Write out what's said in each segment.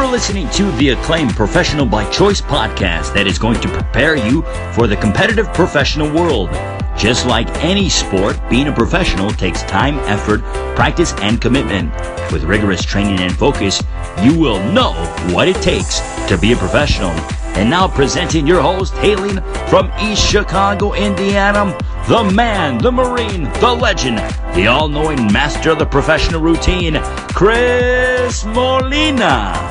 Are listening to the acclaimed Professional by Choice podcast that is going to prepare you for the competitive professional world. Just like any sport, being a professional takes time, effort, practice, and commitment. With rigorous training and focus, you will know what it takes to be a professional. And now presenting your host, hailing from East Chicago, Indiana, the man, the Marine, the legend, the all knowing master of the professional routine, Chris Molina.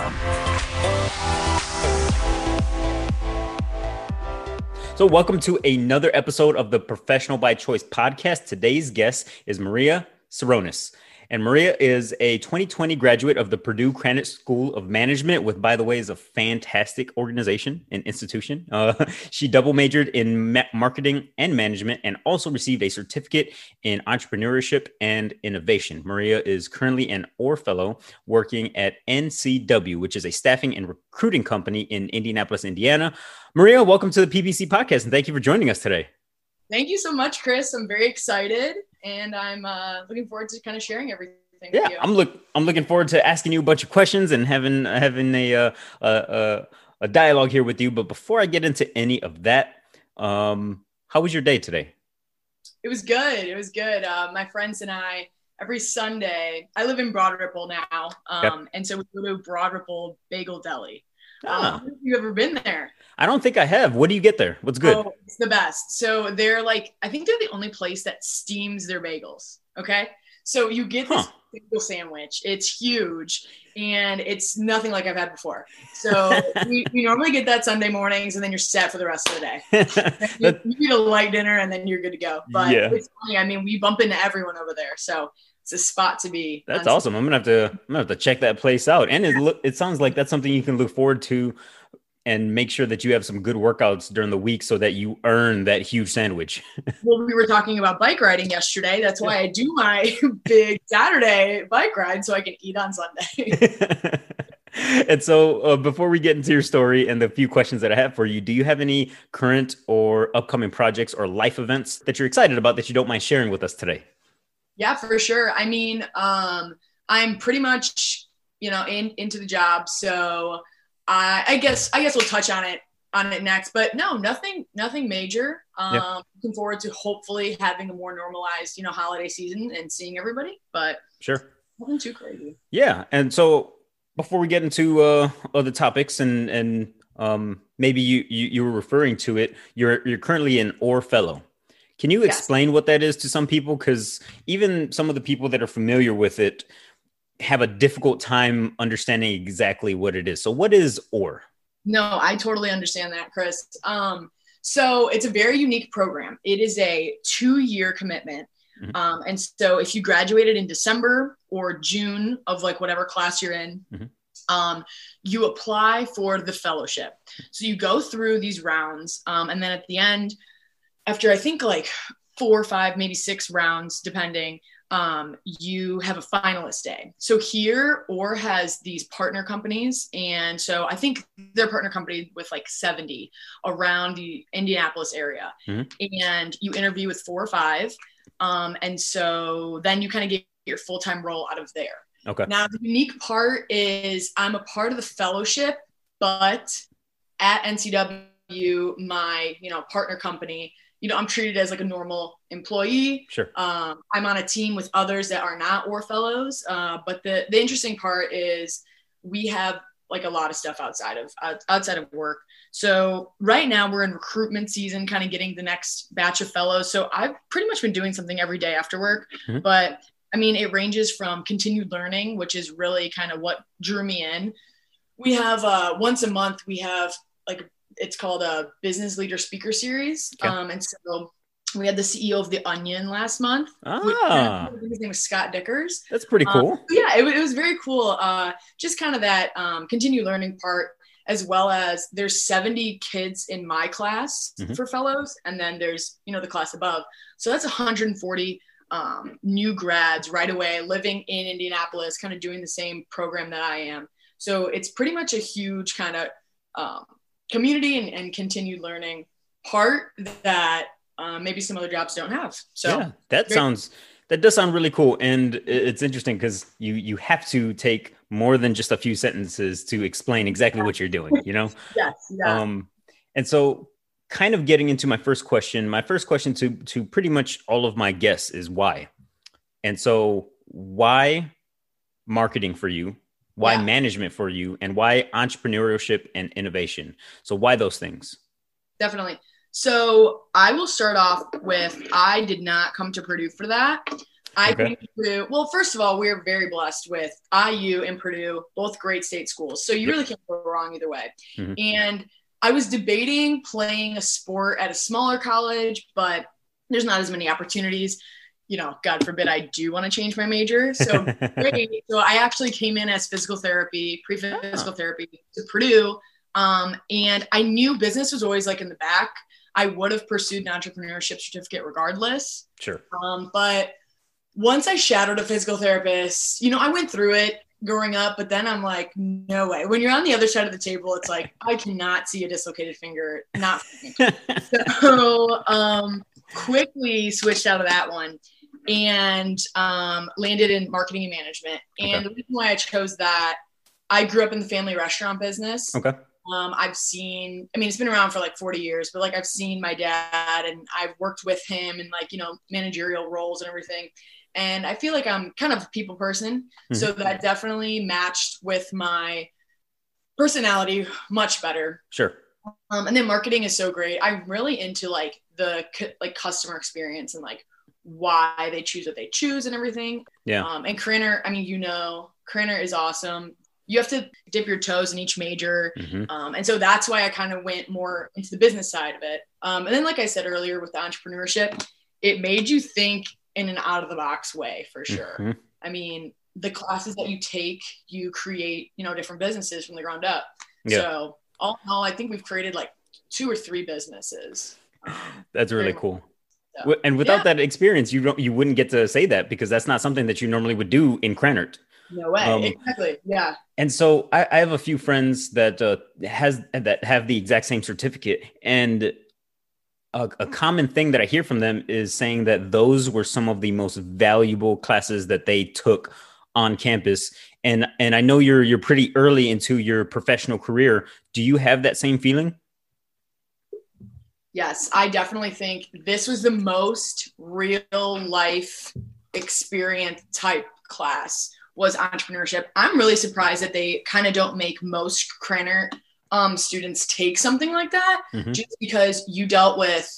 So, welcome to another episode of the Professional by Choice podcast. Today's guest is Maria Sirounis. And Maria is a 2020 graduate of the Purdue Krannert School of Management, with, by the way, is a fantastic organization and institution. Uh, she double majored in marketing and management and also received a certificate in entrepreneurship and innovation. Maria is currently an Orr Fellow working at NCW, which is a staffing and recruiting company in Indianapolis, Indiana. Maria, welcome to the PBC podcast and thank you for joining us today. Thank you so much, Chris. I'm very excited and I'm uh, looking forward to kind of sharing everything. Yeah, I'm look I'm looking forward to asking you a bunch of questions and having having a uh, a, a dialogue here with you. But before I get into any of that, um, how was your day today? It was good. It was good. Uh, my friends and I every Sunday. I live in Broad Ripple now, um, yep. and so we go to Broad Ripple Bagel Deli. Ah. Um, you ever been there? I don't think I have. What do you get there? What's good? Oh, it's the best. So they're like, I think they're the only place that steams their bagels. Okay. So you get this huh. bagel sandwich. It's huge and it's nothing like I've had before. So we, we, normally get that Sunday mornings and then you're set for the rest of the day. you, you eat a light dinner and then you're good to go. But yeah. it's funny. I mean, we bump into everyone over there. So it's a spot to be. That's awesome. I'm gonna have to. I'm gonna have to check that place out. And it look. It sounds like that's something you can look forward to and make sure that you have some good workouts during the week so that you earn that huge sandwich. well, we were talking about bike riding yesterday. That's why I do my big Saturday bike ride so I can eat on Sunday. and so, uh, before we get into your story and the few questions that I have for you, do you have any current or upcoming projects or life events that you're excited about that you don't mind sharing with us today? Yeah, for sure. I mean, um, I'm pretty much, you know, in into the job. So I, I guess I guess we'll touch on it on it next. But no, nothing nothing major. Um, yeah. Looking forward to hopefully having a more normalized, you know, holiday season and seeing everybody. But sure, nothing too crazy. Yeah, and so before we get into uh, other topics and and um, maybe you, you you were referring to it, you're you're currently an Orr fellow. Can you explain yes. what that is to some people? Because even some of the people that are familiar with it have a difficult time understanding exactly what it is. So, what is Orr? No, I totally understand that, Chris. Um, so, it's a very unique program. It is a two year commitment. Mm-hmm. Um, and so, if you graduated in December or June of like whatever class you're in, mm-hmm. um, you apply for the fellowship. So, you go through these rounds. Um, and then at the end, after I think like four or five, maybe six rounds, depending, um, you have a finalist day. So here, Orr has these partner companies. And so I think they're partner company with like 70 around the Indianapolis area. Mm-hmm. And you interview with four or five. Um, and so then you kind of get your full time role out of there. Okay. Now, the unique part is I'm a part of the fellowship, but at NCW, my you know partner company you know, I'm treated as like a normal employee. Sure. Um, I'm on a team with others that are not Orr fellows. Uh, but the the interesting part is we have like a lot of stuff outside of outside of work. So right now we're in recruitment season, kind of getting the next batch of fellows. So I've pretty much been doing something every day after work. Mm-hmm. But I mean, it ranges from continued learning, which is really kind of what drew me in. We have uh, once a month we have like it's called a business leader speaker series. Okay. Um, and so we had the CEO of the Onion last month. Ah. His name was Scott Dikkers. That's pretty um, cool. Um, yeah, it, it, was very cool. Uh, just kind of that um, continued learning part, as well as there's 70 kids in my class mm-hmm. for fellows, and then there's you know the class above. So that's 140 um, new grads right away living in Indianapolis, kind of doing the same program that I am. So it's pretty much a huge kind of um, community and, and continued learning part that uh, maybe some other jobs don't have. So yeah, that sounds that does sound really cool, and it's interesting because you you have to take more than just a few sentences to explain exactly what you're doing, you know? yes. Yeah. Um, and so kind of getting into my first question, my first question to to pretty much all of my guests is why. And so why marketing for you? Why Yeah. management for you? And why entrepreneurship and innovation? So why those things? Definitely. So I will start off with I did not come to Purdue for that. I Okay. came to Purdue. Well, first of all, we're very blessed with IU and Purdue, both great state schools. So you Yep. really can't go wrong either way. Mhm. And I was debating playing a sport at a smaller college, but there's not as many opportunities. You know, God forbid I do want to change my major. So great. So I actually came in as physical therapy, pre-physical therapy to Purdue. Um, and I knew business was always like in the back. I would have pursued an entrepreneurship certificate regardless. sure. Um, but once I shadowed a physical therapist, you know, I went through it growing up, but then I'm like, no way. When you're on the other side of the table, it's like, I cannot see a dislocated finger. Not so um, quickly switched out of that one and um, landed in marketing and management. And Okay. the reason why I chose that, I grew up in the family restaurant business. okay. Um, I've seen, I mean, it's been around for like 40 years, but like I've seen my dad and I've worked with him in like, you know, managerial roles and everything. And I feel like I'm kind of a people person. So that definitely matched with my personality much better. Sure. Um, and then marketing is so great. I'm really into like the cu- like customer experience and like why they choose what they choose and everything. Yeah. Um, and Krannert, I mean, you know, Krannert is awesome. You have to dip your toes in each major. Mhm. Um, and so that's why I kind of went more into the business side of it. Um, and then, like I said earlier, with the entrepreneurship, it made you think in an out of the box way for sure. Mhm. I mean, the classes that you take, you create, you know, different businesses from the ground up. Yeah. So all in all, I think we've created like two or three businesses. That's really cool. W- And without yeah. that experience, you don't you wouldn't get to say that because that's not something that you normally would do in Krannert. no way. Um, exactly. Yeah. And so I, I have a few friends that uh, has that have the exact same certificate, and a, a common thing that I hear from them is saying that those were some of the most valuable classes that they took on campus. And and I know you're you're pretty early into your professional career. Do you have that same feeling? Yes, I definitely think this was the most real life experience type class was entrepreneurship. I'm really surprised that they kind of don't make most Krannert um, students take something like that Mhm. just because you dealt with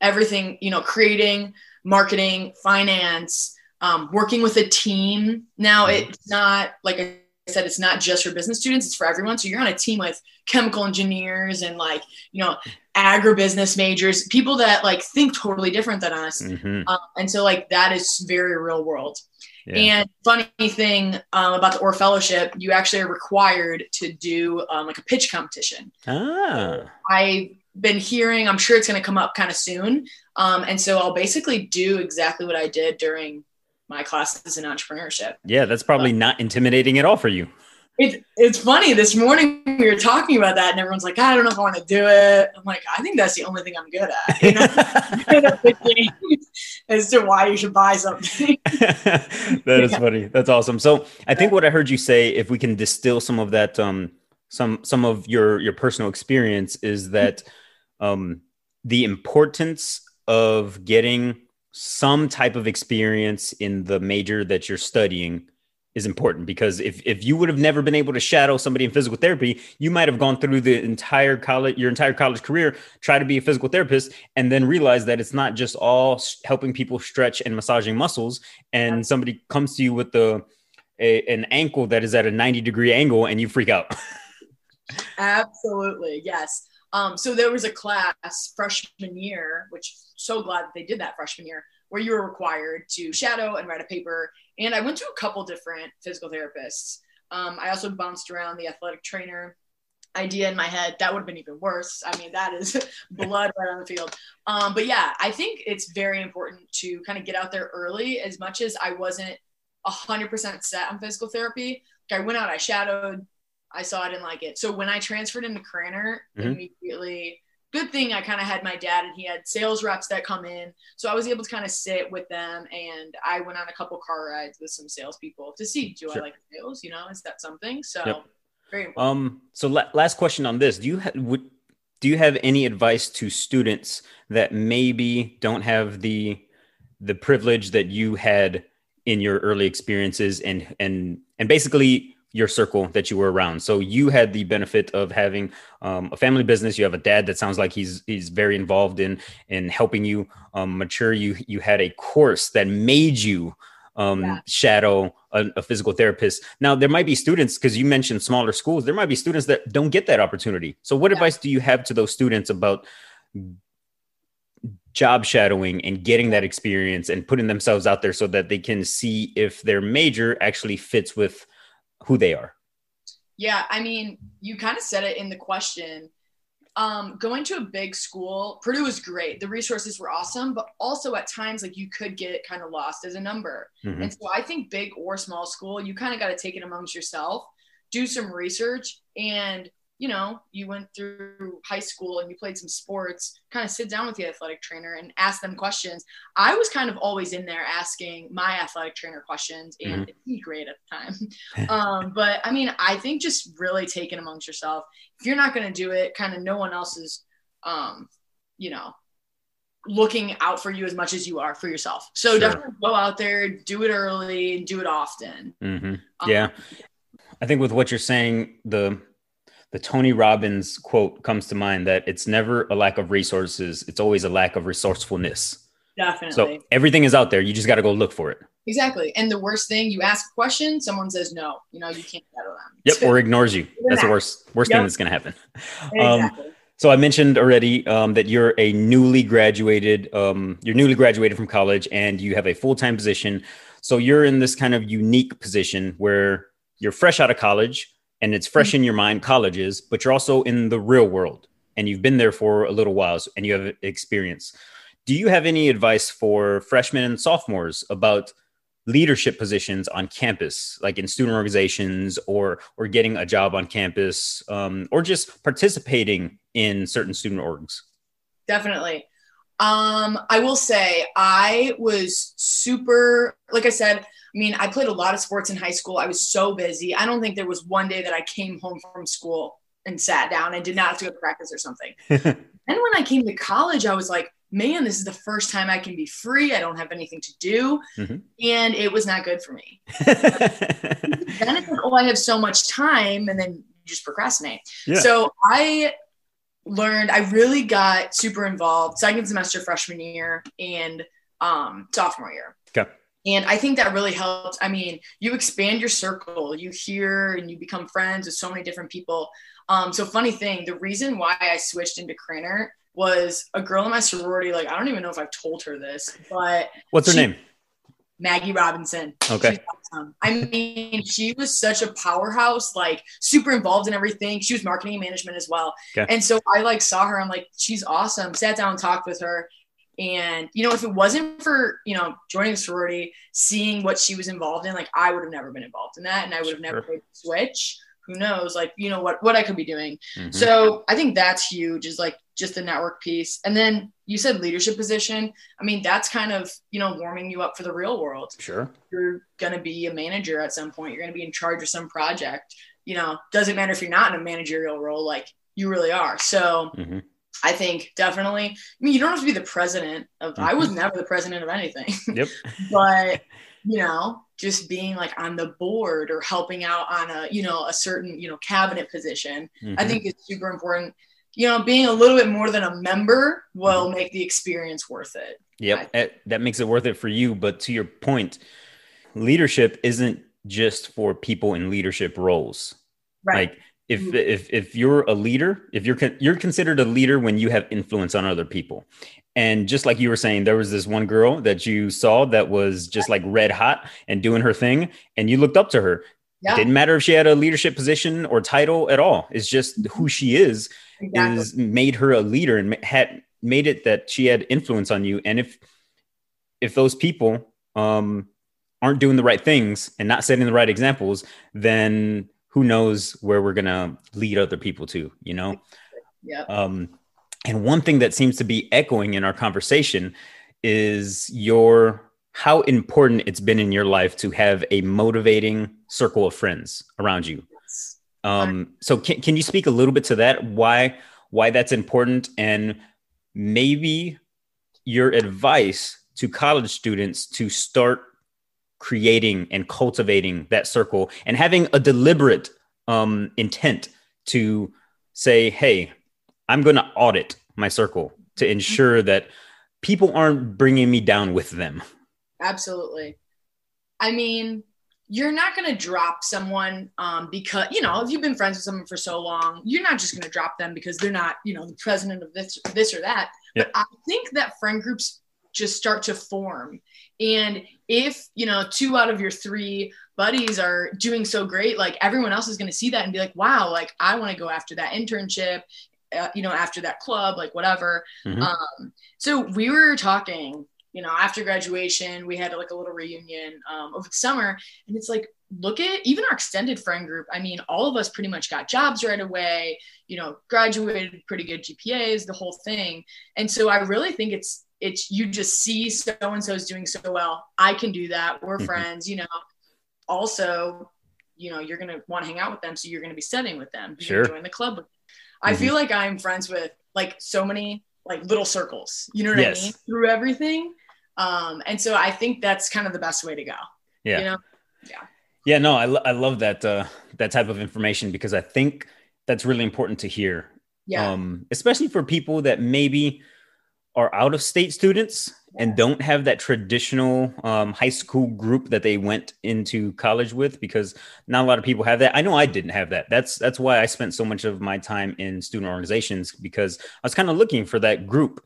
everything, you know, creating, marketing, finance, um, working with a team. Now Mhm. it's not like I said, it's not just for business students, it's for everyone. So you're on a team with chemical engineers and like, you know, agribusiness majors, people that like think totally different than us. Mhm. Um, and so like that is very real world. Yeah. And funny thing um, about the Orr Fellowship, you actually are required to do um, like a pitch competition. ah, I've been hearing, I'm sure it's going to come up kind of soon. Um, and so I'll basically do exactly what I did during my classes in entrepreneurship. yeah, that's probably not intimidating at all for you. It, it's funny. This morning we were talking about that, and everyone's like, I don't know if I want to do it. I'm like, I think that's the only thing I'm good at. You know? Kind of thinking as to why you should buy something. that is funny. That's awesome. So I think what I heard you say, if we can distill some of that, um, some some of your your personal experience, is that um, the importance of getting some type of experience in the major that you're studying is important because if, if you would have never been able to shadow somebody in physical therapy you might have gone through the entire college your entire college career try to be a physical therapist and then realize that it's not just all helping people stretch and massaging muscles and Yeah. somebody comes to you with the a, an ankle that is at a 90 degree angle and you freak out Absolutely, yes. Um, so there was a class freshman year, which so glad that they did that freshman year, where you were required to shadow and write a paper. And I went to a couple different physical therapists. Um, I also bounced around the athletic trainer idea in my head. That would have been even worse. I mean, that is blood right on the field. Um, but yeah, I think it's very important to kind of get out there early. As much as I wasn't hundred percent set on physical therapy, like I went out, I shadowed, I saw I didn't like it. So when I transferred into Krannert, Mhm. immediately good thing I kind of had my dad and he had sales reps that come in. So I was able to kind of sit with them and I went on a couple car rides with some salespeople to see, do sure. I like sales? You know, is that something? So yep. very important. Um, so la- last question on this. Do you have, would, do you have any advice to students that maybe don't have the, the privilege that you had in your early experiences and, and, and basically your circle that you were around. So you had the benefit of having um, a family business. You have a dad that sounds like he's he's very involved in in helping you um, mature. You you had a course that made you um, yeah. shadow a, a, physical therapist. Now there might be students because you mentioned smaller schools. There might be students that don't get that opportunity. So what yeah. advice do you have to those students about? job shadowing and getting that experience and putting themselves out there so that they can see if their major actually fits with who they are. Yeah, I mean, you kind of said it in the question. Um, going to a big school, Purdue was great. The resources were awesome, but also at times, like you could get kind of lost as a number. Mm-hmm. And so I think big or small school, you kind of got to take it amongst yourself, do some research, and you know, you went through high school and you played some sports, kind of sit down with the athletic trainer and ask them questions. I was kind of always in there asking my athletic trainer questions, and mm-hmm. he great at the time. um, but I mean, I think just really taking amongst yourself. If you're not going to do it, kind of no one else is, um, you know, looking out for you as much as you are for yourself. So sure. definitely go out there, do it early, and do it often. Mm-hmm. Um, yeah. I think with what you're saying, the the Tony Robbins quote comes to mind that it's never a lack of resources, it's always a lack of resourcefulness. Definitely. So everything is out there. You just got to go look for it. Exactly. And the worst thing, you ask a question, someone says no. You know, you can't settle them. Yep, or ignores you. That's the worst worst yep. thing that's going to happen. Um, exactly. Um, so I mentioned already um, that you're a newly graduated, um, you're newly graduated from college, and you have a full time position. So you're in this kind of unique position where you're fresh out of college and it's fresh mm-hmm. in your mind colleges but you're also in the real world and you've been there for a little while and you have experience. Do you have any advice for freshmen and sophomores about leadership positions on campus like in student organizations or or getting a job on campus um, or just participating in certain student orgs? Definitely. Um, i will say i was super like i said I mean, I played a lot of sports in high school. I was so busy. I don't think there was one day that I came home from school and sat down and did not have to go to practice or something. and when I came to college, I was like, man, this is the first time I can be free. I don't have anything to do. Mm-hmm. And it was not good for me. then it's like, oh, I have so much time. And then you just procrastinate. Yeah. So I learned, I really got super involved second semester freshman year and um, sophomore year. Okay. And I think that really helps. I mean, you expand your circle, you hear and you become friends with so many different people. Um, so funny thing, the reason why I switched into Krannert was a girl in my sorority. Like, I don't even know if I've told her this, but what's her she, name? Maggie Robinson. Okay. Awesome. I mean, she was such a powerhouse, like super involved in everything. She was marketing management as well. Okay. And so I like saw her. I'm like, she's awesome. Sat down and talked with her. And, you know, if it wasn't for, you know, joining the sorority, seeing what she was involved in, like I would have never been involved in that and I would have sure. never played the switch. Who knows, like, you know, what, what I could be doing. Mm-hmm. So I think that's huge is like just the network piece. And then you said leadership position. I mean, that's kind of, you know, warming you up for the real world. Sure. You're going to be a manager at some point. You're going to be in charge of some project. You know, doesn't matter if you're not in a managerial role, like you really are. So, mm-hmm I think definitely. I mean, you don't have to be the president of. Mm-hmm. I was mm-hmm. never the president of anything. Yep. but you know, just being like on the board or helping out on a you know a certain you know cabinet position, mm-hmm. I think is super important. You know, being a little bit more than a member will mm-hmm. make the experience worth it. Yep, that makes it worth it for you. But to your point, leadership isn't just for people in leadership roles. Right. Like if if if you're a leader, if you're you're considered a leader when you have influence on other people. And just like you were saying, there was this one girl that you saw that was just like red hot and doing her thing, and you looked up to her. Yeah. It didn't matter if she had a leadership position or title at all. It's just mm-hmm. who she is exactly. is made her a leader and had made it that she had influence on you. And if if those people um, aren't doing the right things and not setting the right examples, then who knows where we're gonna lead other people to, you know? Yeah. Um, and one thing that seems to be echoing in our conversation is your how important it's been in your life to have a motivating circle of friends around you. Um, so can, can you speak a little bit to that? Why why that's important and maybe your advice to college students to start creating and cultivating that circle and having a deliberate um, intent to say, hey, I'm going to audit my circle to ensure that people aren't bringing me down with them. Absolutely. I mean, you're not going to drop someone um, because, you know, if you've been friends with someone for so long, you're not just going to drop them because they're not, you know, the president of this, this or that. But I think that friend groups just start to form. And if, you know, two out of your three buddies are doing so great, like everyone else is going to see that and be like, wow, like I want to go after that internship, uh, you know, after that club, like whatever. Mm-hmm. Um, so we were talking, you know, after graduation, we had like a little reunion um, over the summer. And it's like, look at even our extended friend group. I mean, all of us pretty much got jobs right away, you know, graduated pretty good GPAs, the whole thing. And so I really think it's, it's you just see so and so is doing so well. I can do that. We're mm-hmm. friends, you know. Also, you know, you're gonna want to hang out with them, so you're gonna be studying with them. You're sure. join the club. Mm-hmm. I feel like I'm friends with like so many like little circles. You know what yes. I mean? Through everything. Um, and so I think that's kind of the best way to go. Yeah. You know? Yeah. Yeah. No, I, lo- I love that uh, that type of information because I think that's really important to hear. Yeah. Um, especially for people that maybe are out of state students and don't have that traditional um, high school group that they went into college with because not a lot of people have that i know i didn't have that that's that's why i spent so much of my time in student organizations because i was kind of looking for that group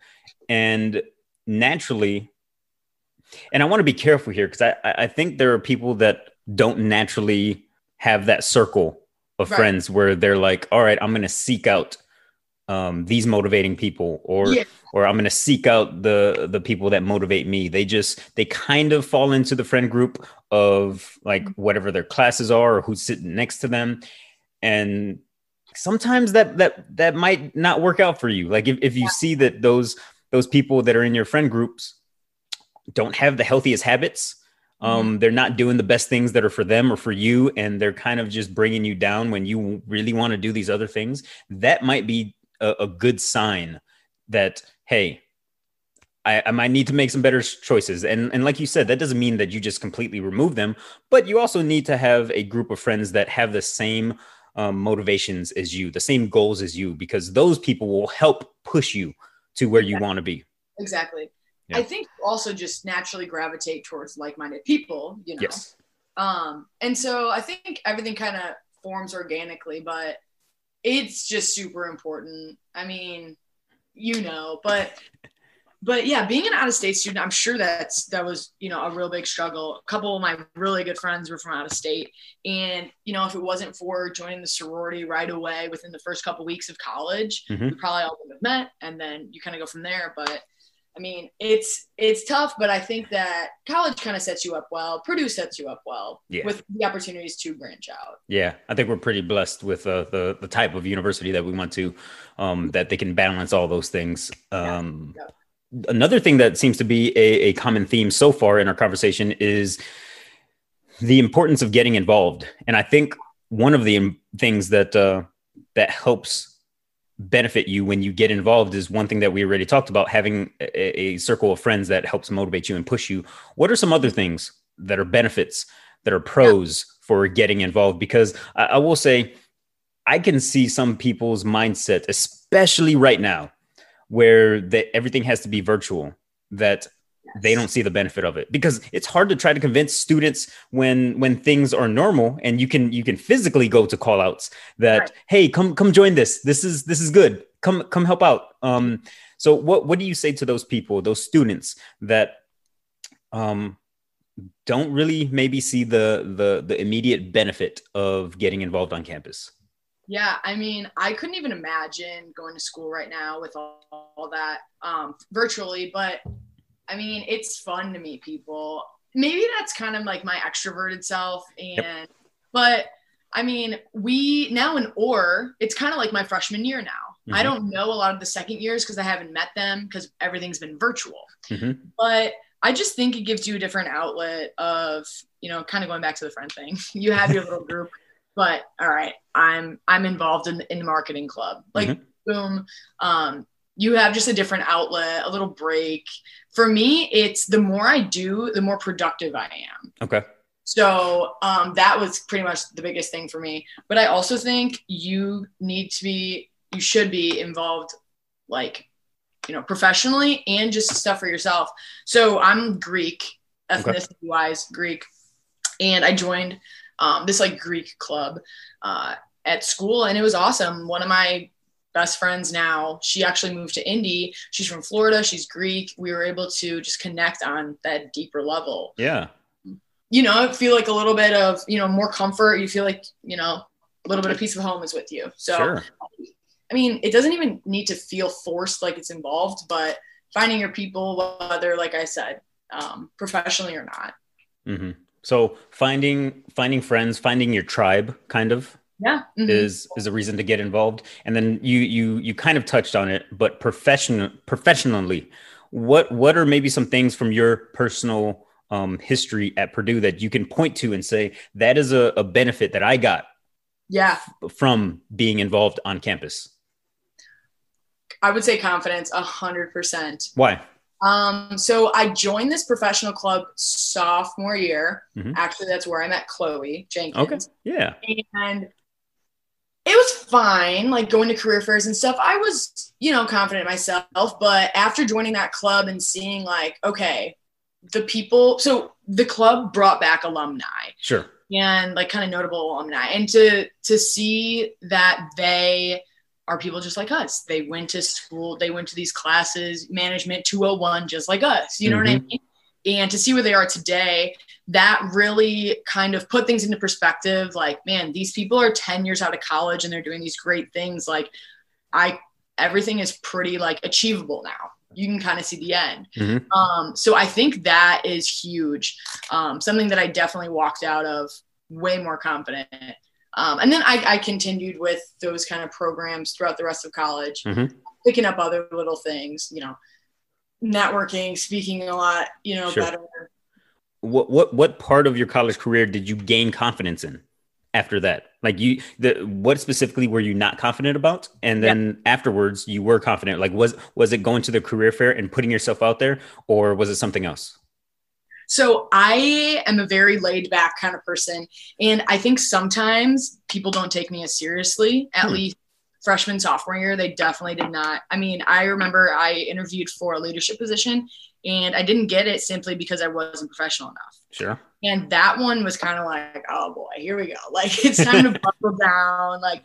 and naturally and i want to be careful here because I, I think there are people that don't naturally have that circle of right. friends where they're like all right i'm going to seek out um, these motivating people or yeah. or i'm going to seek out the the people that motivate me they just they kind of fall into the friend group of like mm-hmm. whatever their classes are or who's sitting next to them and sometimes that that that might not work out for you like if, if you yeah. see that those those people that are in your friend groups don't have the healthiest habits. Um, they're not doing the best things that are for them or for you and they're kind of just bringing you down when you really want to do these other things that might be a, a good sign that hey I, I, might need to make some better choices. And and like you said, that doesn't mean that you just completely remove them, but you also need to have a group of friends that have the same um, motivations as you, the same goals as you, because those people will help push you to where you want to be. Exactly. Yeah. I think also just naturally gravitate towards like-minded people, you know. Yes. Um, and so I think everything kind of forms organically, but it's just super important. I mean, you know, but but yeah, being an out of state student, I'm sure that's that was you know a real big struggle. A couple of my really good friends were from out of state, and you know if it wasn't for joining the sorority right away within the first couple weeks of college, mm-hmm. we probably all would have met, and then you kind of go from there. But I mean, it's it's tough, but I think that college kind of sets you up well. Purdue sets you up well yeah. with the opportunities to branch out. Yeah, I think we're pretty blessed with uh, the the type of university that we went to, um, that they can balance all those things. Um, yeah. Yeah. Another thing that seems to be a, a common theme so far in our conversation is the importance of getting involved, and I think one of the things that uh, that helps benefit you when you get involved is one thing that we already talked about having a, a, circle of friends that helps motivate you and push you what are some other things that are benefits that are pros yeah. for getting involved because I, I will say i can see some people's mindset especially right now where that everything has to be virtual that they don't see the benefit of it. Because it's hard to try to convince students when when things are normal and you can you can physically go to call outs that right. hey come come join this. This is this is good. Come come help out. Um so what what do you say to those people those students that um don't really maybe see the the the immediate benefit of getting involved on campus? Yeah, I mean, I couldn't even imagine going to school right now with all, all that um, virtually, but I mean, it's fun to meet people. Maybe that's kind of like my extroverted self. And, yep. but I mean, we now in Orr, it's kind of like my freshman year now. Mm-hmm. I don't know a lot of the second years because I haven't met them because everything's been virtual. Mm-hmm. But I just think it gives you a different outlet of, you know, kind of going back to the friend thing. you have your little group, but all right, I'm I'm involved in in the marketing club. Like mm-hmm. boom. Um, you have just a different outlet, a little break. For me, it's the more I do, the more productive I am. Okay. So um, that was pretty much the biggest thing for me. But I also think you need to be, you should be involved, like, you know, professionally and just stuff for yourself. So I'm Greek, ethnicity wise, Greek, and I joined um, this like Greek club uh, at school, and it was awesome. One of my best friends now. She actually moved to Indy. She's from Florida. She's Greek. We were able to just connect on that deeper level. Yeah. You know, feel like a little bit of, you know, more comfort. You feel like, you know, a little bit of piece of home is with you. So, sure. I mean, it doesn't even need to feel forced like it's involved, but finding your people, whether, like I said, um, professionally or not. Mm-hmm. So finding finding friends, finding your tribe, kind of yeah mm-hmm. is is a reason to get involved and then you you you kind of touched on it but professional professionally what what are maybe some things from your personal um, history at purdue that you can point to and say that is a, a benefit that i got yeah f- from being involved on campus i would say confidence a hundred percent why um, so I joined this professional club sophomore year. Mm-hmm. Actually, that's where I met Chloe Jenkins. Okay. Yeah. And it was fine, like going to career fairs and stuff. I was, you know, confident myself. But after joining that club and seeing, like, okay, the people, so the club brought back alumni. Sure. And like kind of notable alumni. And to to see that they are people just like us. They went to school, they went to these classes, management 201, just like us. You know mm-hmm. what I mm-hmm. mean? And to see where they are today, that really kind of put things into perspective. Like, man, these people are 10 years out of college and they're doing these great things. Like, I, everything is pretty like achievable now. You can kind of see the end. Mm-hmm. Um, so I think that is huge. Um, something that I definitely walked out of way more confident. Um, and then I, I, continued with those kind of programs throughout the rest of college, mm-hmm. picking up other little things, you know, networking, speaking a lot, you know, sure. better what what what part of your college career did you gain confidence in after that? Like you, the what specifically were you not confident about, and then yeah. afterwards you were confident. Like was was it going to the career fair and putting yourself out there, or was it something else? So I am a very laid back kind of person, and I think sometimes people don't take me as seriously. At hmm. least freshman sophomore year, they definitely did not. I mean, I remember I interviewed for a leadership position and I didn't get it simply because I wasn't professional enough. Sure. And that one was kind of like, oh boy, here we go. Like it's time to buckle down. Like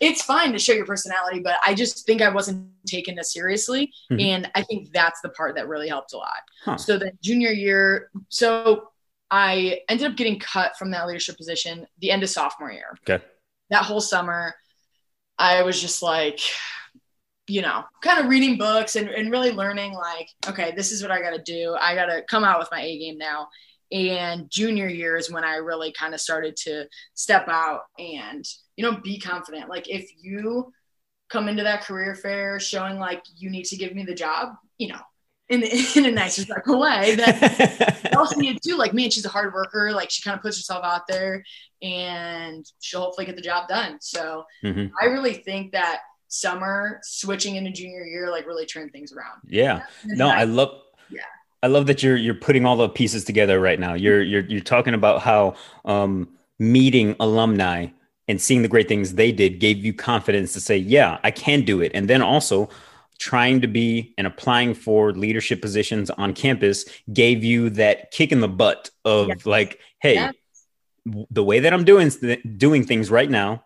it's fine to show your personality, but I just think I wasn't taken as seriously. Mm-hmm. And I think that's the part that really helped a lot. Huh. So the junior year, so I ended up getting cut from that leadership position the end of sophomore year. Okay. That whole summer, I was just like, you know, kind of reading books and, and really learning like, okay, this is what I got to do. I got to come out with my A game now. And junior year is when I really kind of started to step out and, you know, be confident. Like if you come into that career fair showing like you need to give me the job, you know, in, in a nice respectful way that they'll see it too. Like, man, she's a hard worker. Like she kind of puts herself out there and she'll hopefully get the job done. So mm-hmm. I really think that summer switching into junior year like really turned things around. Yeah. No, I, I love yeah. I love that you're you're putting all the pieces together right now. You're you're you're talking about how um, meeting alumni and seeing the great things they did gave you confidence to say, yeah, I can do it. And then also trying to be and applying for leadership positions on campus gave you that kick in the butt of yes. like, hey, yes. the way that I'm doing doing things right now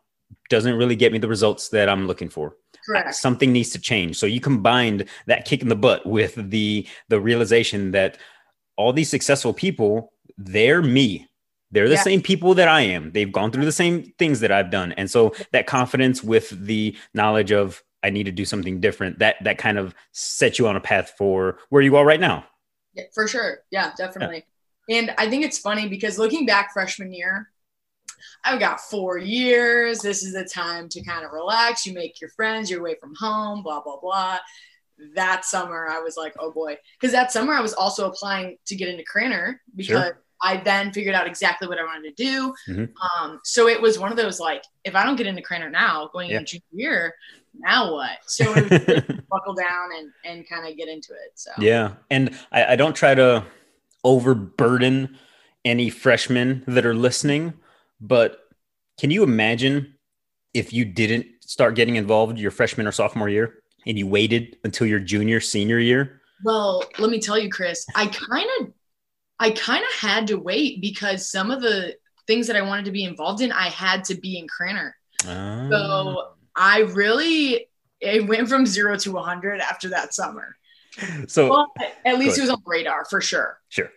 doesn't really get me the results that I'm looking for. Correct. Something needs to change. So you combined that kick in the butt with the the realization that all these successful people, they're me. They're the yeah. same people that I am. They've gone through the same things that I've done. And so that confidence with the knowledge of I need to do something different, that that kind of sets you on a path for where you are right now. Yeah, for sure. Yeah, definitely. Yeah. And I think it's funny because looking back freshman year, I've got four years. This is the time to kind of relax. You make your friends, you're away from home, blah, blah, blah. That summer, I was like, oh boy. Because that summer, I was also applying to get into Krannert because sure. I then figured out exactly what I wanted to do. Mm-hmm. Um, so it was one of those like, if I don't get into Krannert now, going yeah. into junior year, now what? So buckle down and and kind of get into it. So yeah, and I, I don't try to overburden any freshmen that are listening, but can you imagine if you didn't start getting involved your freshman or sophomore year and you waited until your junior senior year? Well, let me tell you, Chris, I kind of I kind of had to wait because some of the things that I wanted to be involved in, I had to be in Krannert. Oh. So ah. I really it went from zero to 100 after that summer. So but at least it was on radar for sure. Sure.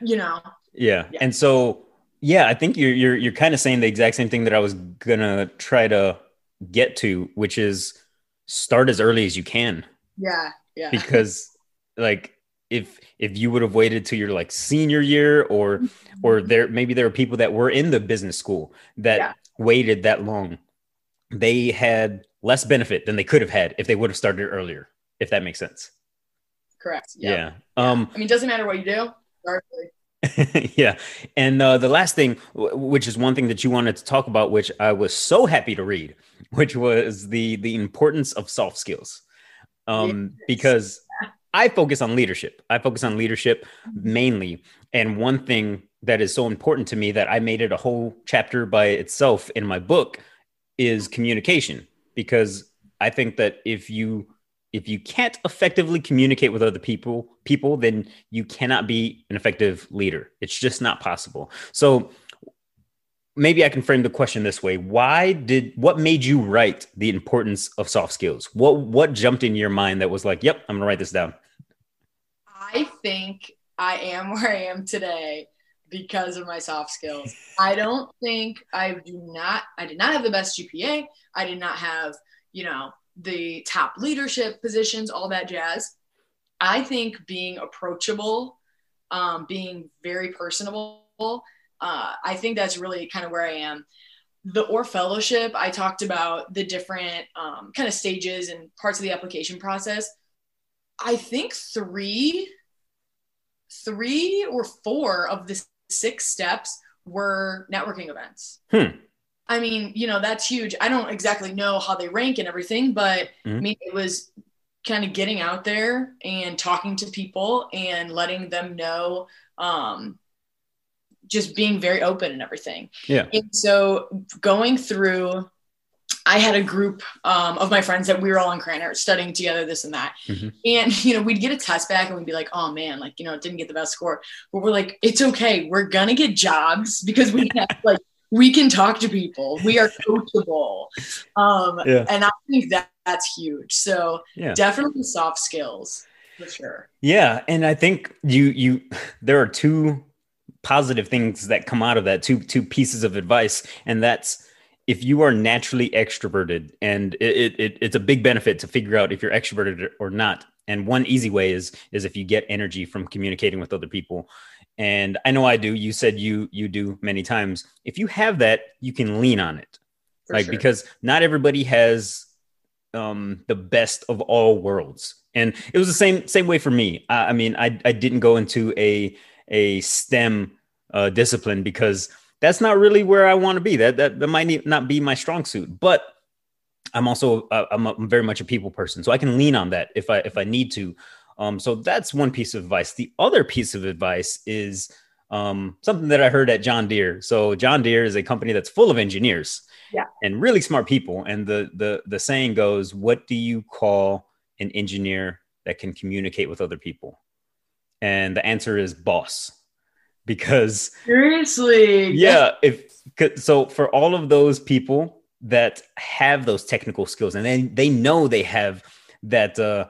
You know. Yeah. yeah. And so yeah, I think you're you're you're kind of saying the exact same thing that I was gonna try to get to, which is start as early as you can. Yeah. Yeah. Because like if if you would have waited to your like senior year or or there maybe there are people that were in the business school that yeah. waited that long they had less benefit than they could have had if they would have started earlier, if that makes sense. Correct. Yep. Yeah. Um, I mean, doesn't matter what you do. yeah. And uh, the last thing, which is one thing that you wanted to talk about, which I was so happy to read, which was the the importance of soft skills. Um, yes. Because I focus on leadership. I focus on leadership mainly. And one thing that is so important to me that I made it a whole chapter by itself in my book is communication because I think that if you if you can't effectively communicate with other people people then you cannot be an effective leader. It's just not possible. So maybe i can frame the question this way. Why did what made you write the importance of soft skills? What what jumped in your mind that was like yep i'm to write this down i think i am where i am today because of my soft skills. I don't think I do not I did not have the best GPA. I did not have, you know, the top leadership positions, all that jazz. I think being approachable, um, being very personable, uh, I think that's really kind of where I am. The Orr Fellowship, I talked about the different um, kind of stages and parts of the application process. I think three, three or four of the six steps were networking events. Hmm. I mean, you know, that's huge. I don't exactly know how they rank and everything, but mm-hmm. I mean, it was kind of getting out there and talking to people and letting them know, um, just being very open and everything. Yeah. And so going through I had a group um, of my friends that we were all in Krannert studying together, this and that. Mm-hmm. And, you know, we'd get a test back and we'd be like, oh man, like, you know, it didn't get the best score. But we're like, it's okay. We're going to get jobs because we have, like, we can talk to people. We are coachable. Um, yeah. And I think that that's huge. So yeah. definitely soft skills for sure. Yeah. And I think you, you, there are two positive things that come out of that, two, two pieces of advice. And that's, if you are naturally extroverted, and it, it, it's a big benefit to figure out if you're extroverted or not. And one easy way is is if you get energy from communicating with other people. And I know I do. You said you you do many times. If you have that, you can lean on it, For like sure. because not everybody has um, the best of all worlds. And it was the same same way for me. I, I mean, I I didn't go into a a STEM uh, discipline because that's not really where I want to be. That, that that might not be my strong suit, but I'm also uh, I'm, a, I'm very much a people person, so I can lean on that if I if I need to. Um, so that's one piece of advice. The other piece of advice is um, something that I heard at John Deere. So John Deere is a company that's full of engineers, yeah, and really smart people. And the the the saying goes, "What do you call an engineer that can communicate with other people?" And the answer is boss because seriously yeah if so for all of those people that have those technical skills and then they know they have that uh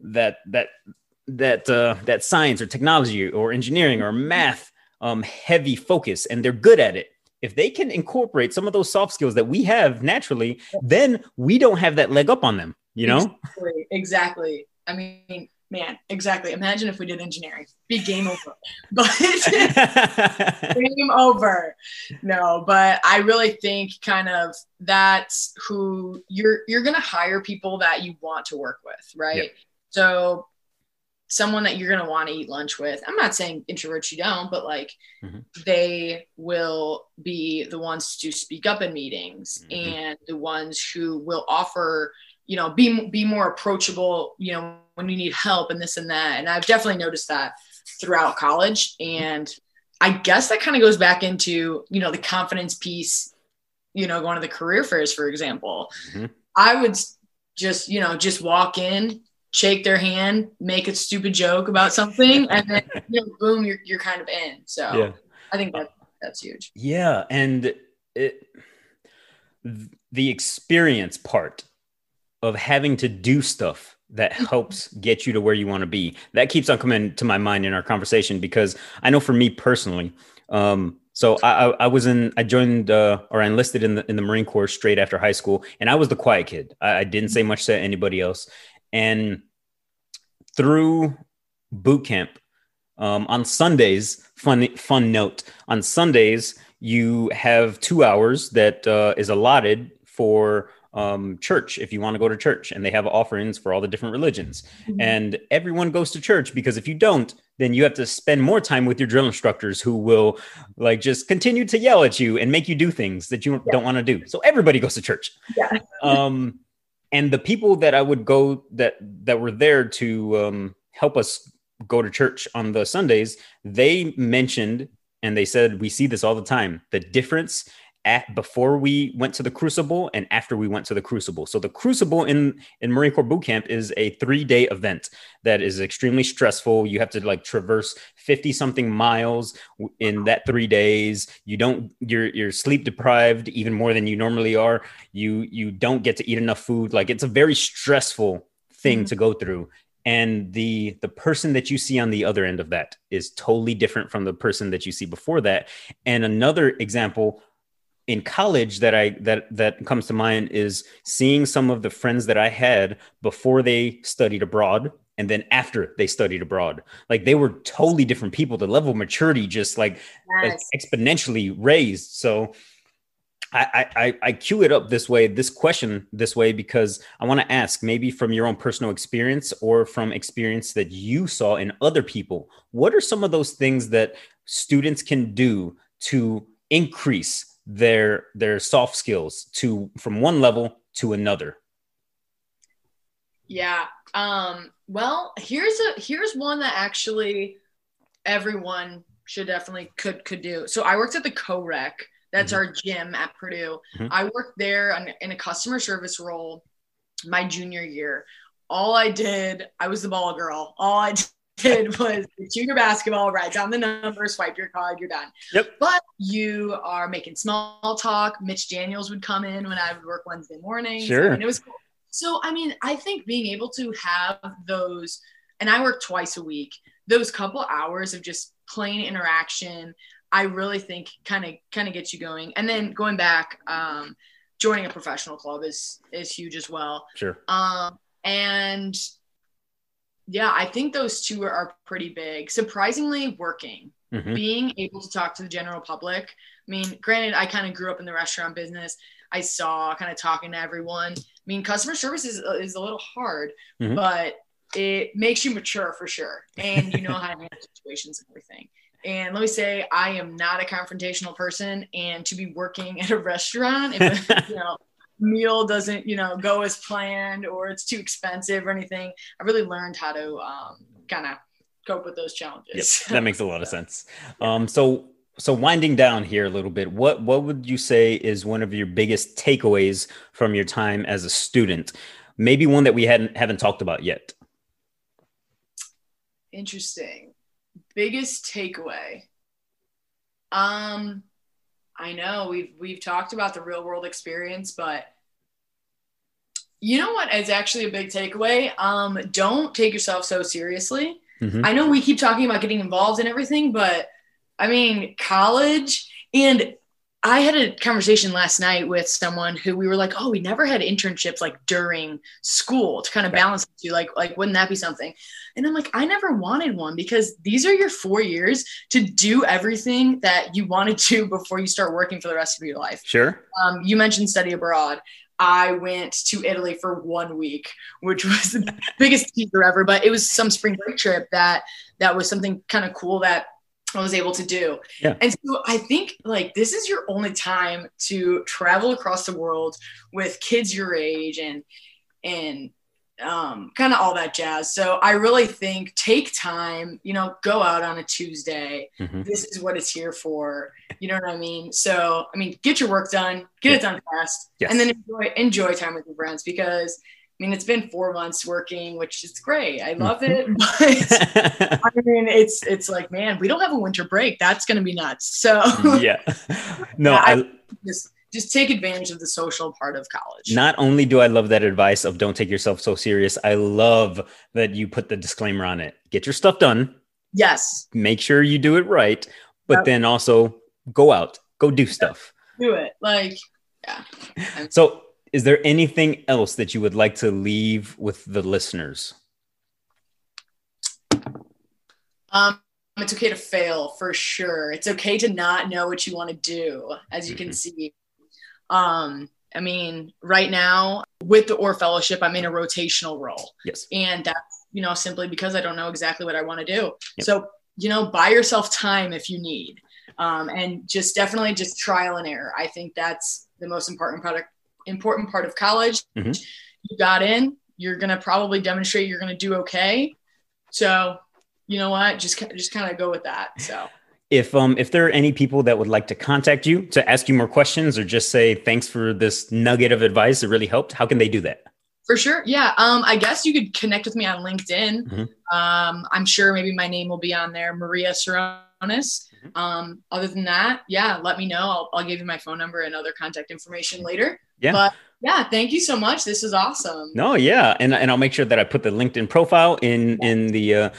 that that that uh that science or technology or engineering or math um heavy focus and they're good at it if they can incorporate some of those soft skills that we have naturally then we don't have that leg up on them you know exactly, exactly. i mean man, exactly. Imagine if we did engineering, be game over. But game over. No, but I really think kind of that's who you're you're gonna hire people that you want to work with, right? Yep. So someone that you're gonna want to eat lunch with. I'm not saying introverts you don't, but like mm-hmm. they will be the ones to speak up in meetings mm-hmm. and the ones who will offer you know be be more approachable you know when you need help and this and that and i've definitely noticed that throughout college and i guess that kind of goes back into you know the confidence piece you know going to the career fairs for example mm-hmm. i would just you know just walk in shake their hand make a stupid joke about something and then you know boom you're, you're kind of in so yeah. i think that that's huge yeah and it the experience part of having to do stuff that helps get you to where you want to be. That keeps on coming to my mind in our conversation because I know for me personally, um, so I, I, was in, I joined uh, or I enlisted in the in the Marine Corps straight after high school, and I was the quiet kid. I, I didn't say much to anybody else, and through boot camp. Um, on Sundays, fun fun note on Sundays you have two hours that uh, is allotted for um, church if you want to go to church and they have offerings for all the different religions. Mm-hmm. and everyone goes to church because if you don't then you have to spend more time with your drill instructors who will like just continue to yell at you and make you do things that you yeah. don't want to do. So everybody goes to church. Yeah. Um and the people that i would go that that were there to um, help us go to church on the sundays they mentioned and they said we see this all the time. The difference at, before we went to the Crucible and after we went to the Crucible. So the Crucible in in Marine Corps boot camp is a three day event that is extremely stressful. You have to like traverse fifty something miles in that three days. You don't you're you're sleep deprived even more than you normally are. You you don't get to eat enough food. Like it's a very stressful thing mm-hmm. to go through and the the person that you see on the other end of that is totally different from the person that you see before that and another example in college that I that that comes to mind is seeing some of the friends that I had before they studied abroad and then after they studied abroad. Like they were totally different people. The level of maturity just like yes. exponentially raised. So I, I, I cue it up this way, this question this way, because I want to ask maybe from your own personal experience or from experience that you saw in other people, what are some of those things that students can do to increase their their soft skills to from one level to another. Yeah um well here's a here's one that actually everyone should definitely could could do. So i worked at the co-rec that's mm-hmm. our gym at purdue. Mm-hmm. i worked there on, in a customer service role my junior year. All i did i was the ball girl. All i did was junior basketball, write down the number, swipe your card, you're done. Yep. But you are making small talk. Mitch Daniels would come in when I would work Wednesday morning. Sure. And it was cool. So, I mean, I think being able to have those, and I work twice a week, those couple hours of just plain interaction, I really think kind of kind of gets you going. And then going back, um, joining a professional club is is huge as well. Sure. Um, and yeah, I think those two are, pretty big. Surprisingly, working, mm-hmm. being able to talk to the general public. I mean, granted, I kind of grew up in the restaurant business. I saw kind of talking to everyone. I mean, customer service is, is a little hard, mm-hmm. but it makes you mature for sure. And you know how to handle situations and everything. And let me say, I am not a confrontational person. And to be working at a restaurant, if, you know, meal doesn't you know go as planned or it's too expensive or anything i really learned how to um, kind of cope with those challenges. Yep, that makes a lot of sense. Um, so so winding down here a little bit what what would you say is one of your biggest takeaways from your time as a student? Maybe one that we hadn't haven't talked about yet. Interesting. Biggest takeaway. Um I know we've we've talked about the real world experience, but you know what is actually a big takeaway? Um, don't take yourself so seriously. Mm-hmm. I know we keep talking about getting involved in everything, but I mean, college and I had a conversation last night with someone who we were like, oh, we never had internships like during school to kind of balance you. Like, like, wouldn't that be something? And I'm like, I never wanted one because these are your four years to do everything that you want to do before you start working for the rest of your life. Sure. Um, you mentioned study abroad. I went to Italy for one week, which was the biggest teaser ever. But it was some spring break trip that that was something kind of cool that Was able to do. Yeah. And so I think like this is your only time to travel across the world with kids your age and and um, kind of all that jazz. So I really think take time, you know, go out on a Tuesday. Mhm. This is what it's here for. You know what I mean? So I mean, get your work done, get it done fast, Yes. and then enjoy enjoy time with your friends because I mean it's been four months working, which is great. I love mm-hmm. it, but I mean it's it's like man, we don't have a winter break. That's gonna be nuts. So yeah. No, Yeah, I- I, just just take advantage of the social part of college. not only do I love that advice of don't take yourself so serious, I love that you put the disclaimer on it. Get your stuff done, yes, make sure you do it right, but Yep. then also go out, go do stuff. do it. Like yeah. So, is there anything else that you would like to leave with the listeners? Um, it's okay to fail for sure. It's okay to not know what you want to do, as you can Mhm. see. Um, I mean, right now with the Orr Fellowship, I'm in a rotational role, Yes. and that's you know simply because I don't know exactly what I want to do. Yep. So you know, buy yourself time if you need, um, and just definitely just trial and error. I think that's the most important product, important part of college. Mhm. You got in, you're gonna probably demonstrate you're gonna do okay. So you know what? Just just kind of go with that. So If um if there are any people that would like to contact you to ask you more questions or just say thanks for this nugget of advice, it really helped. How can they do that? for sure, yeah. Um, I guess you could connect with me on LinkedIn. Mhm. Um, I'm sure maybe my name will be on there, Maria Sirounis. Mhm. Um, other than that, yeah, let me know. I'll, I'll give you my phone number and other contact information later. Yeah. But yeah, thank you so much. This is awesome. No, yeah, and and I'll make sure that I put the LinkedIn profile in in the uh,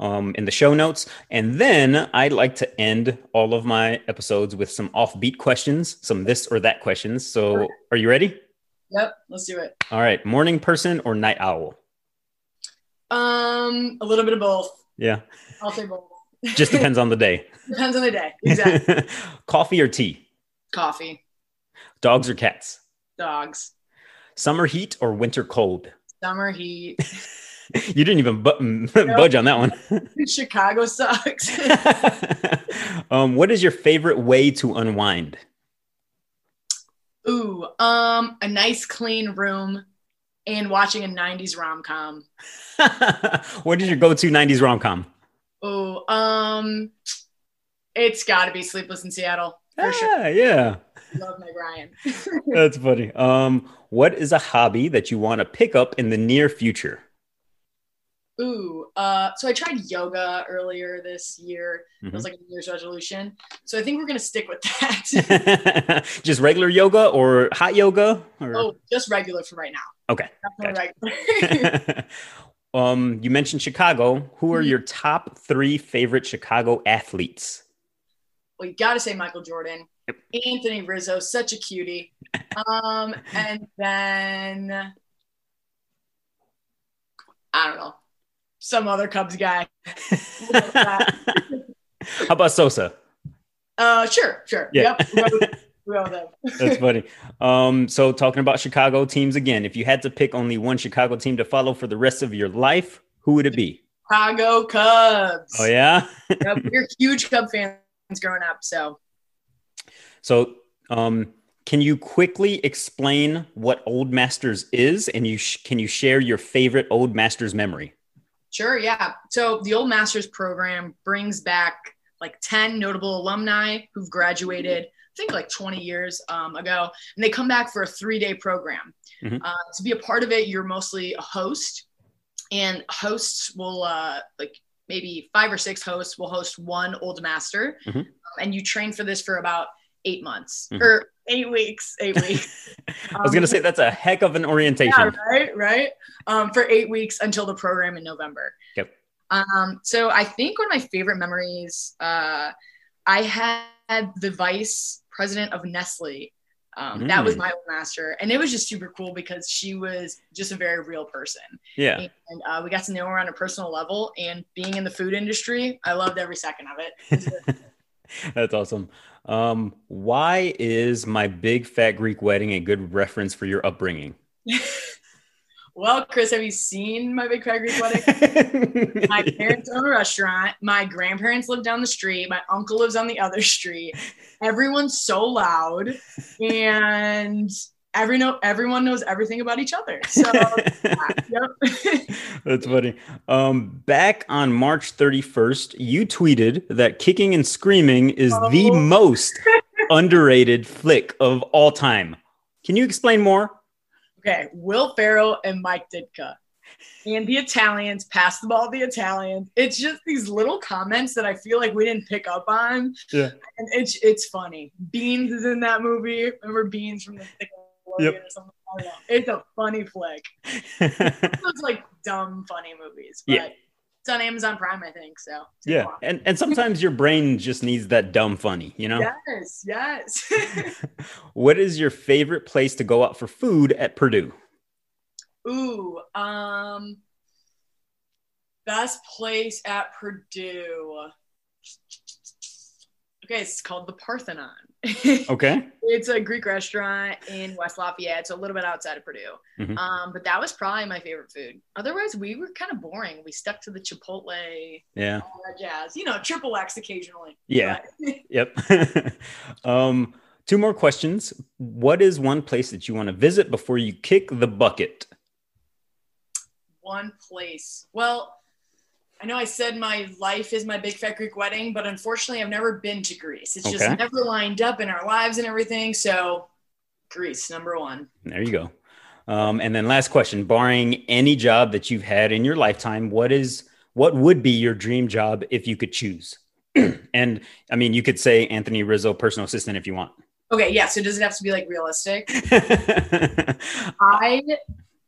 um, in the show notes, and then I like to end all of my episodes with some offbeat questions, some this or that questions. So, are you ready? Yep, let's do it. All right, morning person or night owl? Um, a little bit of both. Yeah, I'll say both. Just depends on the day. Depends on the day. Exactly. Coffee or tea? Coffee, Dogs or cats? dogs, Summer heat or winter cold? summer heat. you didn't even bu- budge on that one. Chicago sucks. um, what is your favorite way to unwind? Ooh, um, a nice clean room and watching a 90s rom-com. what is your go-to 90s rom-com? Ooh, um, it's got to be Sleepless in Seattle for sure. Ah, yeah, Love Meg Ryan. that's funny. Um, what is a hobby that you want to pick up in the near future? Ooh, uh, so I tried yoga earlier this year. It was Mhm. like a New Year's resolution. So I think we're gonna stick with that. Just regular yoga or hot yoga? Or... oh, just regular for right now. Okay. Definitely regular. um, you mentioned Chicago. Who are Mhm. your top three favorite Chicago athletes? well, you got to say Michael Jordan, Anthony Rizzo, such a cutie. Um, and then I don't know, some other Cubs guy. How about Sosa? Uh, sure, sure. Yeah. Yep. We'll go with- we'll go with That's funny. Um, so talking about Chicago teams again, if you had to pick only one Chicago team to follow for the rest of your life, who would it be? Chicago Cubs. Oh yeah. Yep, we're huge Cub fans growing up, so So um, can you quickly explain what Old Masters is, and you sh- can you share your favorite Old Masters memory? Sure, yeah. So the Old Masters program brings back like 10 notable alumni who've graduated, think like 20 years um, ago, and they come back for a three day program. Mhm. Uh, to be a part of it, you're mostly a host, and hosts will, uh, like maybe five or six hosts will host one Old Master, Mhm. um, and you train for this for about eight months Mhm. or eight weeks, eight weeks. I was gonna say that's a heck of an orientation. Yeah, right, right. Um, for eight weeks until the program in November. Yep. Um, so I think one of my favorite memories, uh, I had the vice president of Nestle. Um, mm. That was mm. my old master, and it was just super cool because she was just a very real person. Yeah, and uh, we got to know her on a personal level. And being in the food industry, I loved every second of it. That's awesome. Um, why is my big fat Greek wedding a good reference for your upbringing? well, Chris, have you seen my big fat Greek wedding? my parents own a restaurant. My grandparents live down the street. My uncle lives on the other street. Everyone's so loud, and every no everyone knows everything about each other. So yep. That's funny. Um, back on March 31st, you tweeted that kicking and screaming is oh. the most underrated flick of all time. Can you explain more? Okay, Will Ferrell and Mike Ditka. And the Italians pass the ball to the Italians. It's just these little comments that I feel like we didn't pick up on. Yeah. And it's it's funny. Beans is in that movie. Remember Beans from the yep. or something. It's a funny flick. it's like dumb funny movies, but yeah. It's on Amazon Prime, I think. So yeah, and and sometimes your brain just needs that dumb funny, you know? Yes, yes. what is your favorite place to go out for food at Purdue? Ooh, um, best place at Purdue. Okay, it's called the Parthenon. okay. It's a Greek restaurant in West Lafayette. It's a little bit outside of Purdue. Mm-hmm. Um, but that was probably my favorite food. Otherwise, we were kind of boring. We stuck to the Chipotle. Yeah. jazz. You know, triple X occasionally. Yeah. yep. um, two more questions. What is one place that you want to visit before you kick the bucket? One place. Well, I know I said my life is my big fat Greek wedding, but unfortunately, I've never been to Greece. It's okay. just never lined up in our lives and everything. So, Greece, number one. There you go. Um, and then last question: barring any job that you've had in your lifetime, what is what would be your dream job if you could choose? and I mean, you could say Anthony Rizzo, personal assistant, if you want. Okay, yeah. So does it have to be like realistic? I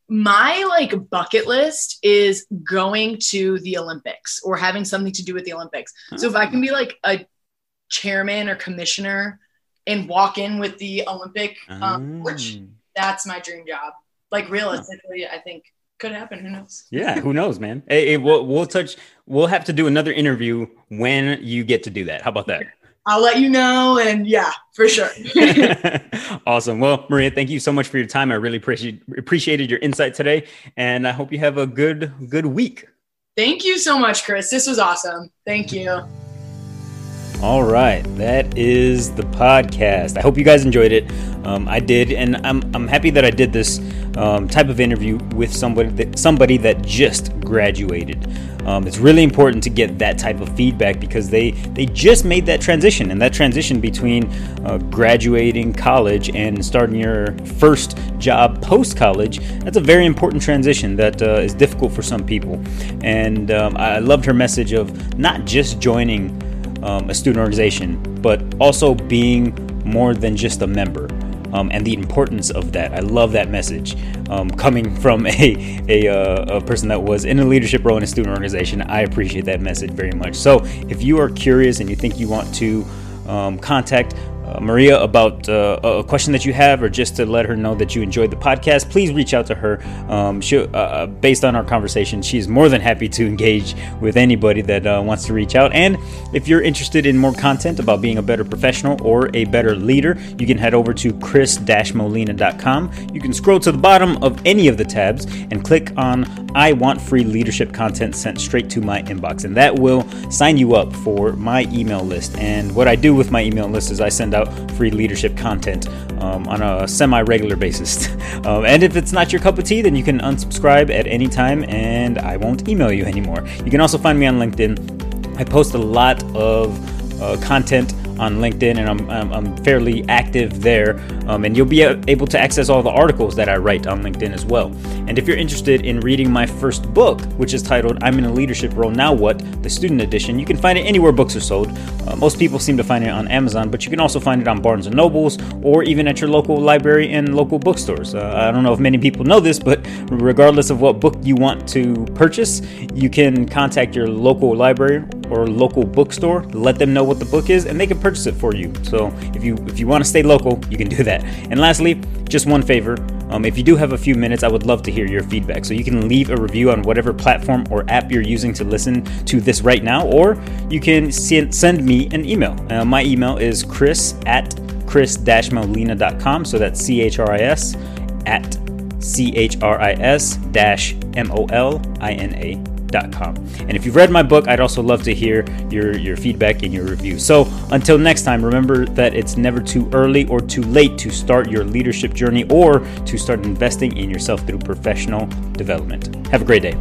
my like bucket list is going to the Olympics or having something to do with the Olympics. So if I can be like a chairman or commissioner and walk in with the Olympic um, which oh. that's my dream job. Like realistically, I think could happen. Who knows? Yeah, who knows, man? Hey, hey, we'll, we'll touch. We'll have to do another interview when you get to do that. How about that? I'll let you know. And yeah, for sure. awesome. Well, Maria, thank you so much for your time. I really appreciate appreciated your insight today, and I hope you have a good good week. Thank you so much, Chris. This was awesome. Thank you. All right, that is the podcast. I hope you guys enjoyed it. Um, I did, and I'm, I'm happy that I did this um, type of interview with somebody that somebody that just graduated. Um, it's really important to get that type of feedback because they they just made that transition, and that transition between uh, graduating college and starting your first job post college. That's a very important transition that uh, is difficult for some people. And um, I loved her message of not just joining um, a student organization, but also being more than just a member. Um, and the importance of that. I love that message um, coming from a, a, uh, a, person that was in a leadership role in a student organization. I appreciate that message very much. So if you are curious and you think you want to um, contact uh, Maria about uh, a question that you have, or just to let her know that you enjoyed the podcast, please reach out to her. Um, she, uh, uh based on our conversation, she's more than happy to engage with anybody that uh, wants to reach out. And if you're interested in more content about being a better professional or a better leader, you can head over to chris-molina.com. You can scroll to the bottom of any of the tabs and click on I want free leadership content sent straight to my inbox, and that will sign you up for my email list. And what I do with my email list is I send out free leadership content um, on a semi regular basis. um, and if it's not your cup of tea, then you can unsubscribe at any time and I won't email you anymore. You can also find me on LinkedIn. I post a lot of uh, content on LinkedIn, and I'm, I'm, I'm fairly active there. Um, and you'll be able to access all the articles that I write on LinkedIn as well. And if you're interested in reading my first book, which is titled I'm in a Leadership Role Now What, the student edition, you can find it anywhere books are sold. Uh, most people seem to find it on Amazon, but you can also find it on Barnes & Nobles or even at your local library and local bookstores. Uh, I don't know if many people know this, but regardless of what book you want to purchase, you can contact your local library or local bookstore, let them know what the book is, and they can purchase it for you. So if you if you want to stay local, you can do that. And lastly, just one favor. Um, if you do have a few minutes, I would love to hear your feedback. So you can leave a review on whatever platform or app you're using to listen to this right now, or you can send me an email. Uh, my email is chris at chris-molina.com. So that's C H R I S at C H R I S dash M And if you've read my book, I'd also love to hear your, your feedback and your review. So until next time, remember that it's never too early or too late to start your leadership journey or to start investing in yourself through professional development. Have a great day.